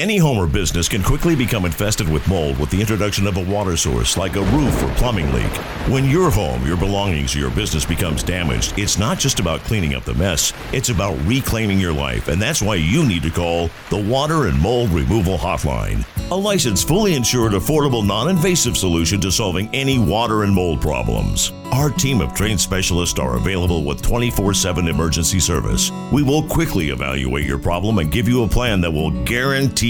Any home or business can quickly become infested with mold with the introduction of a water source like a roof or plumbing leak. When your home, your belongings, or your business becomes damaged, it's not just about cleaning up the mess, it's about reclaiming your life. And that's why you need to call the Water and Mold Removal Hotline. A licensed, fully insured, affordable, non invasive solution to solving any water and mold problems. Our team of trained specialists are available with 24 7 emergency service. We will quickly evaluate your problem and give you a plan that will guarantee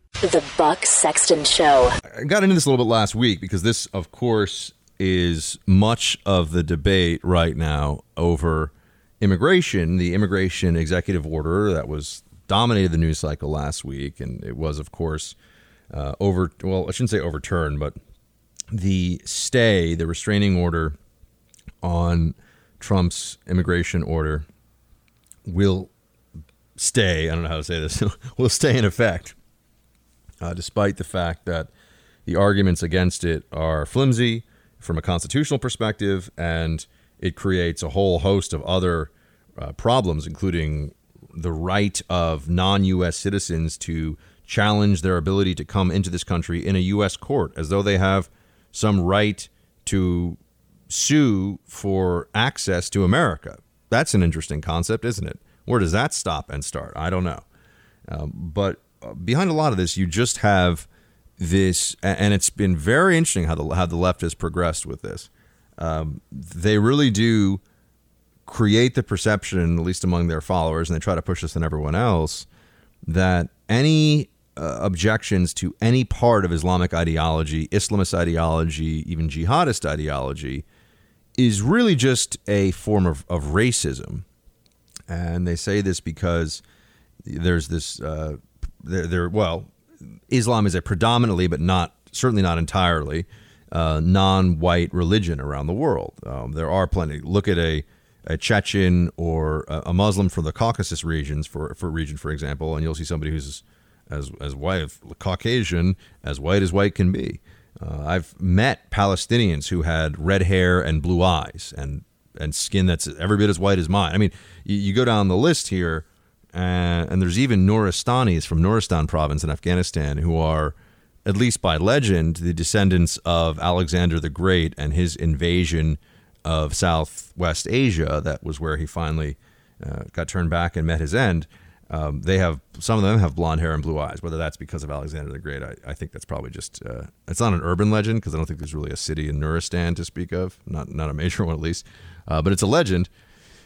The Buck Sexton Show. I got into this a little bit last week because this, of course, is much of the debate right now over immigration, the immigration executive order that was dominated the news cycle last week, and it was, of course, uh, over. Well, I shouldn't say overturned, but the stay, the restraining order on Trump's immigration order will stay. I don't know how to say this. will stay in effect uh, despite the fact that the arguments against it are flimsy from a constitutional perspective, and it creates a whole host of other uh, problems, including the right of non U.S. citizens to challenge their ability to come into this country in a U.S. court, as though they have some right to sue for access to America. That's an interesting concept, isn't it? Where does that stop and start? I don't know. Um, but behind a lot of this, you just have this, and it's been very interesting how the how the left has progressed with this. Um, they really do create the perception, at least among their followers, and they try to push this on everyone else, that any uh, objections to any part of Islamic ideology, Islamist ideology, even jihadist ideology, is really just a form of, of racism. And they say this because there's this uh, they're, they're well, Islam is a predominantly, but not certainly not entirely, uh, non-white religion around the world. Um, there are plenty. Look at a a Chechen or a Muslim from the Caucasus regions, for for region, for example, and you'll see somebody who's as as white, Caucasian, as white as white can be. Uh, I've met Palestinians who had red hair and blue eyes and and skin that's every bit as white as mine. I mean, you, you go down the list here. Uh, and there's even Nuristanis from Nuristan province in Afghanistan who are, at least by legend, the descendants of Alexander the Great and his invasion of Southwest Asia. That was where he finally uh, got turned back and met his end. Um, they have some of them have blonde hair and blue eyes. Whether that's because of Alexander the Great, I, I think that's probably just uh, it's not an urban legend because I don't think there's really a city in Nuristan to speak of, not not a major one at least, uh, but it's a legend.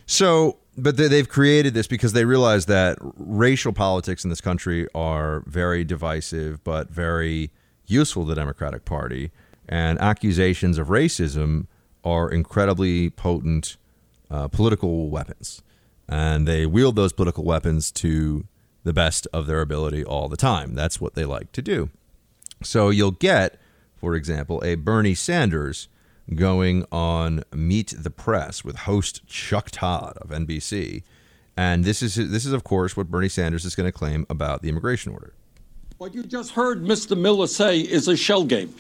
So but they, have created this because they realize that racial politics in this country are very divisive, but very useful to the Democratic Party. And accusations of racism are incredibly potent uh, political weapons. And they wield those political weapons to the best of their ability all the time. That's what they like to do. So you'll get, for example, a Bernie Sanders going on Meet the Press with host Chuck Todd of NBC. And this is this is of course what Bernie Sanders is going to claim about the immigration order. What you just heard Mr. Miller say is a shell game.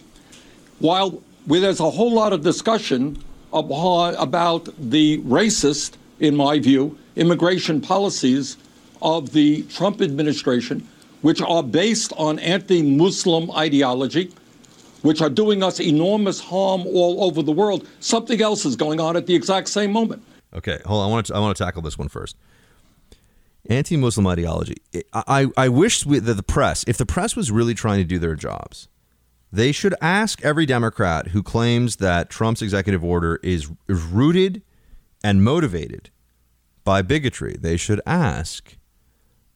While there's a whole lot of discussion about the racist, in my view, immigration policies of the Trump administration, which are based on anti-Muslim ideology, which are doing us enormous harm all over the world. Something else is going on at the exact same moment. Okay, hold on. I want to, I want to tackle this one first. Anti-Muslim ideology. I, I wish that the press, if the press was really trying to do their jobs, they should ask every Democrat who claims that Trump's executive order is rooted and motivated by bigotry. They should ask,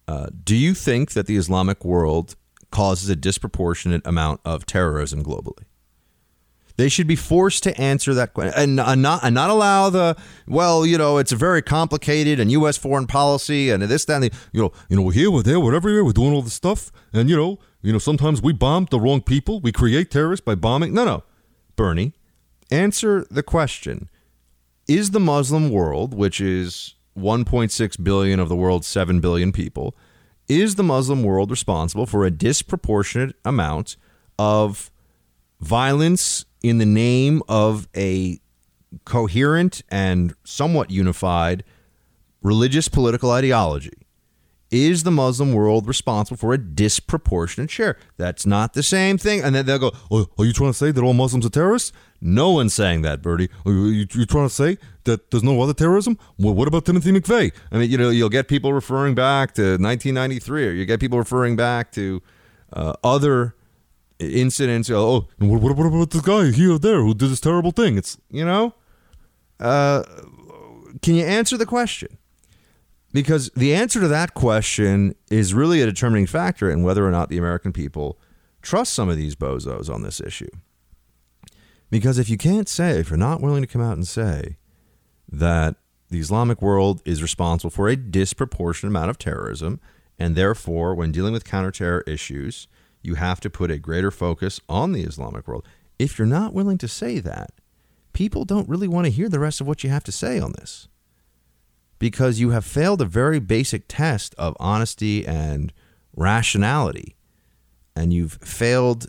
uh, do you think that the Islamic world causes a disproportionate amount of terrorism globally. They should be forced to answer that question and, not and not allow the well, you know, it's a very complicated and U.S. foreign policy and this, that, and the, you know, you know, we're here, we're there, whatever here, we're doing all this stuff, and you know, you know, sometimes we bomb the wrong people, we create terrorists by bombing. No, no, Bernie, answer the question: Is the Muslim world, which is 1.6 billion of the world's 7 billion people, is the Muslim world responsible for a disproportionate amount of violence in the name of a coherent and somewhat unified religious political ideology? Is the Muslim world responsible for a disproportionate share? That's not the same thing. And then they'll go, oh, Are you trying to say that all Muslims are terrorists? No one's saying that, Bernie. Are you, you trying to say that there's no other terrorism? Well, what about Timothy McVeigh? I mean, you know, you'll get people referring back to 1993, or you get people referring back to uh, other incidents. Oh, what, what, what about this guy here or there who did this terrible thing? It's, you know, uh, can you answer the question? Because the answer to that question is really a determining factor in whether or not the American people trust some of these bozos on this issue. Because if you can't say, if you're not willing to come out and say that the Islamic world is responsible for a disproportionate amount of terrorism, and therefore, when dealing with counterterror issues, you have to put a greater focus on the Islamic world. If you're not willing to say that, people don't really want to hear the rest of what you have to say on this because you have failed a very basic test of honesty and rationality. And you've failed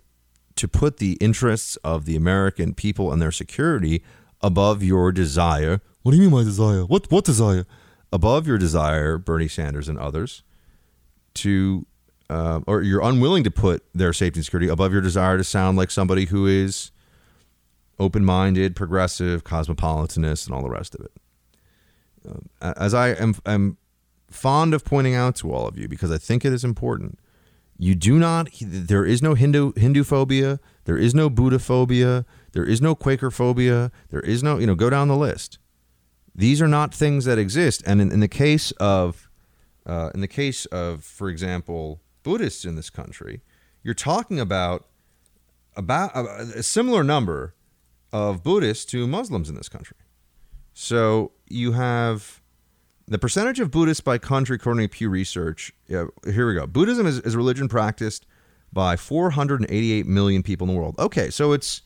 to put the interests of the American people and their security above your desire. What do you mean, my desire? What, what desire? Above your desire, Bernie Sanders and others, to uh, or you're unwilling to put their safety and security above your desire to sound like somebody who is open minded, progressive, cosmopolitanist, and all the rest of it. Uh, as I am, am fond of pointing out to all of you, because I think it is important, you do not, there is no Hindu, Hindu phobia, there is no Buddha phobia, there is no Quaker phobia, there is no, you know, go down the list. These are not things that exist. And in, in the case of, uh, in the case of, for example, Buddhists in this country, you're talking about about a, a similar number of Buddhists to Muslims in this country. So you have the percentage of Buddhists by country, according to Pew Research. Yeah, here we go. Buddhism is, is a religion practiced by 488 million people in the world. Okay, so it's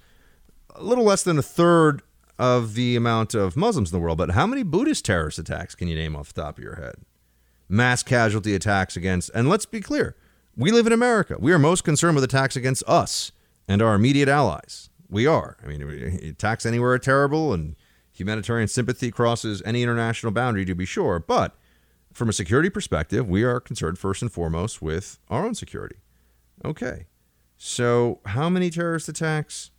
a little less than a third of the amount of Muslims in the world. But how many Buddhist terrorist attacks can you name off the top of your head? Mass casualty attacks against, and let's be clear, we live in America. We are most concerned with attacks against us and our immediate allies. We are. I mean, attacks anywhere are terrible, and humanitarian sympathy crosses any international boundary, to be sure. But from a security perspective, we are concerned first and foremost with our own security. Okay. So, how many terrorist attacks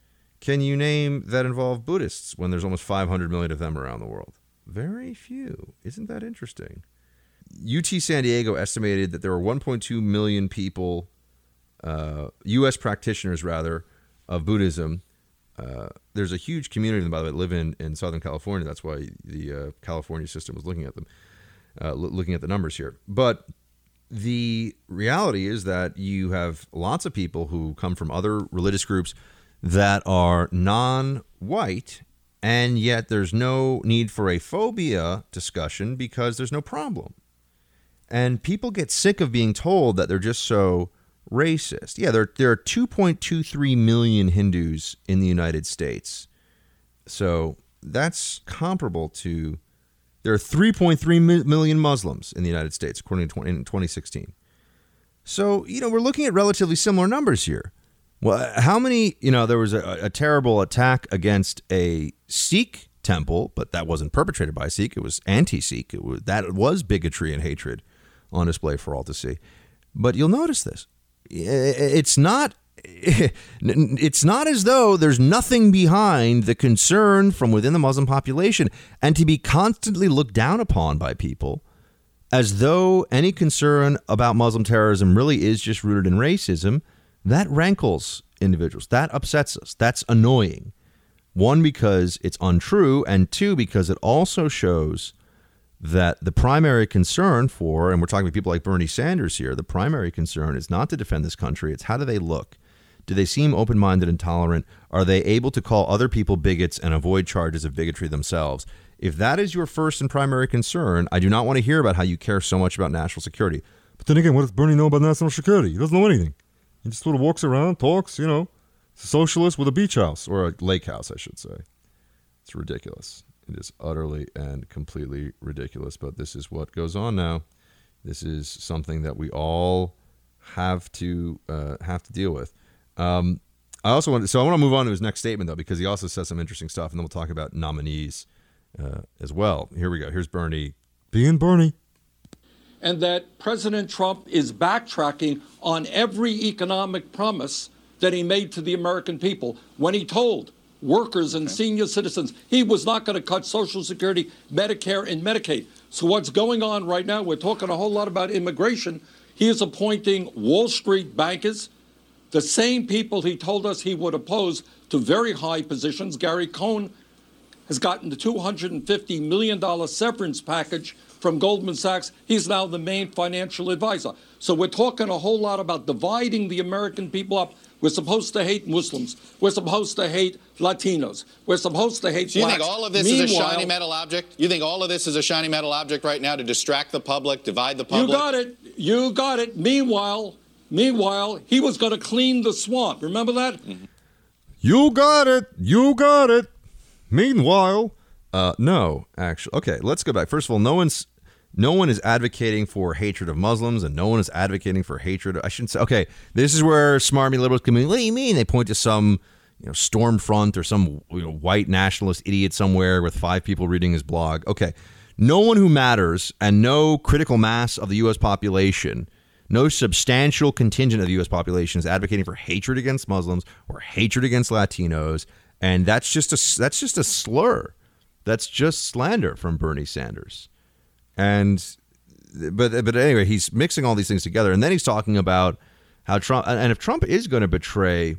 can you name that involve Buddhists when there's almost 500 million of them around the world? Very few. Isn't that interesting? UC San Diego estimated that there were 1.2 million people, uh, U.S. practitioners rather, of Buddhism. Uh, there's a huge community, by the way, that live in, in Southern California. That's why the uh, California system was looking at them, uh, looking at the numbers here. But the reality is that you have lots of people who come from other religious groups that are non white, and yet there's no need for a phobia discussion because there's no problem. And people get sick of being told that they're just so racist. Yeah, there, there are 2.23 million Hindus in the United States. So that's comparable to there are 3.3 million Muslims in the United States, according to 20, in 2016. So, you know, we're looking at relatively similar numbers here. Well, how many, you know, there was a, a terrible attack against a Sikh temple, but that wasn't perpetrated by a Sikh. It was anti Sikh. That was bigotry and hatred on display for all to see. But you'll notice this. It's not it's not as though there's nothing behind the concern from within the Muslim population and to be constantly looked down upon by people as though any concern about Muslim terrorism really is just rooted in racism, that rankles individuals. That upsets us. That's annoying. One, because it's untrue, and two, because it also shows that the primary concern for, and we're talking about people like Bernie Sanders here, the primary concern is not to defend this country, it's how do they look? Do they seem open minded and tolerant? Are they able to call other people bigots and avoid charges of bigotry themselves? If that is your first and primary concern, I do not want to hear about how you care so much about national security. But then again, what does Bernie know about national security? He doesn't know anything. He just sort of walks around, talks, you know. A socialist with a beach house, or a lake house, I should say. It's ridiculous. It is utterly and completely ridiculous, but this is what goes on now. This is something that we all have to uh, have to deal with. Um, I also want to, so I want to move on to his next statement though, because he also says some interesting stuff, and then we'll talk about nominees uh, as well. Here we go. Here's Bernie being Bernie. And that President Trump is backtracking on every economic promise that he made to the American people when he told workers and senior citizens he was not going to cut Social Security, Medicare, and Medicaid. So, what's going on right now, we're talking a whole lot about immigration. He is appointing Wall Street bankers, the same people he told us he would oppose to very high positions. Gary Cohn has gotten the $250 million severance package from Goldman Sachs. He's now the main financial advisor. So we're talking a whole lot about dividing the American people up. We're supposed to hate Muslims. We're supposed to hate Latinos. We're supposed to hate So you blacks. think all of this Meanwhile, is a shiny metal object? You think all of this is a shiny metal object right now to distract the public, divide the public? You got it. You got it. Meanwhile, meanwhile, he was going to clean the swamp. Remember that? You got it. You got it. Meanwhile, uh, no, actually, okay. Let's go back. First of all, no one's no one is advocating for hatred of Muslims, and no one is advocating for hatred. I shouldn't say. Okay, this is where smarmy liberals come in. What do you mean? They point to some you know Stormfront or some you know, white nationalist idiot somewhere with five people reading his blog. Okay, no one who matters and no critical mass of the U.S. population. No substantial contingent of the U.S. population is advocating for hatred against Muslims or hatred against Latinos, and that's just a that's just a slur. That's just slander from Bernie Sanders. And but but anyway, he's mixing all these things together, and then he's talking about how Trump and if Trump is going to betray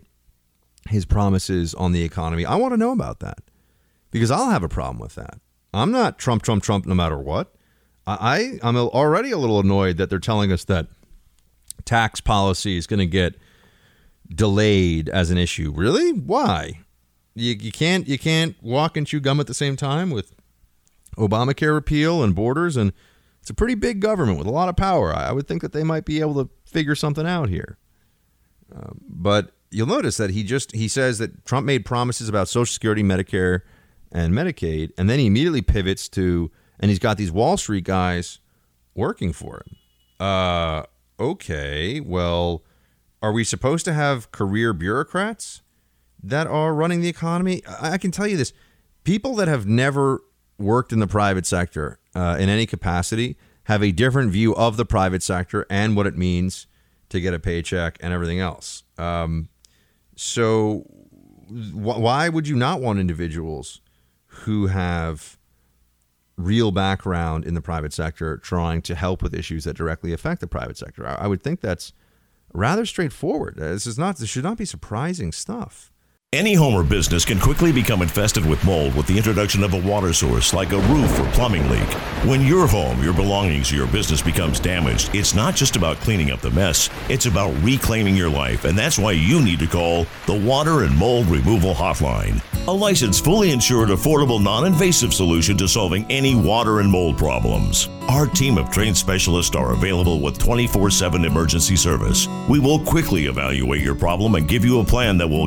his promises on the economy, I want to know about that because I'll have a problem with that. I'm not Trump, Trump, Trump, no matter what. I I'm already a little annoyed that they're telling us that tax policy is going to get delayed as an issue. Really? Why? You, you can't you can't walk and chew gum at the same time with Obamacare repeal and borders, and it's a pretty big government with a lot of power. I would think that they might be able to figure something out here. Um, but you'll notice that he just he says that Trump made promises about Social Security, Medicare, and Medicaid, and then he immediately pivots to and he's got these Wall Street guys working for him. Uh, okay, well, are we supposed to have career bureaucrats that are running the economy? I, I can tell you this: people that have never worked in the private sector uh, in any capacity have a different view of the private sector and what it means to get a paycheck and everything else. Um, so, wh- why would you not want individuals who have real background in the private sector trying to help with issues that directly affect the private sector? I, I would think that's rather straightforward. Uh, This is not. This should not be surprising stuff. Any home or business can quickly become infested with mold with the introduction of a water source like a roof or plumbing leak. When your home, your belongings, or your business becomes damaged, it's not just about cleaning up the mess, it's about reclaiming your life, and that's why you need to call the Water and Mold Removal Hotline. A licensed, fully insured, affordable, non invasive solution to solving any water and mold problems. Our team of trained specialists are available with 24 7 emergency service. We will quickly evaluate your problem and give you a plan that will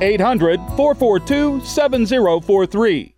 800 442 7043.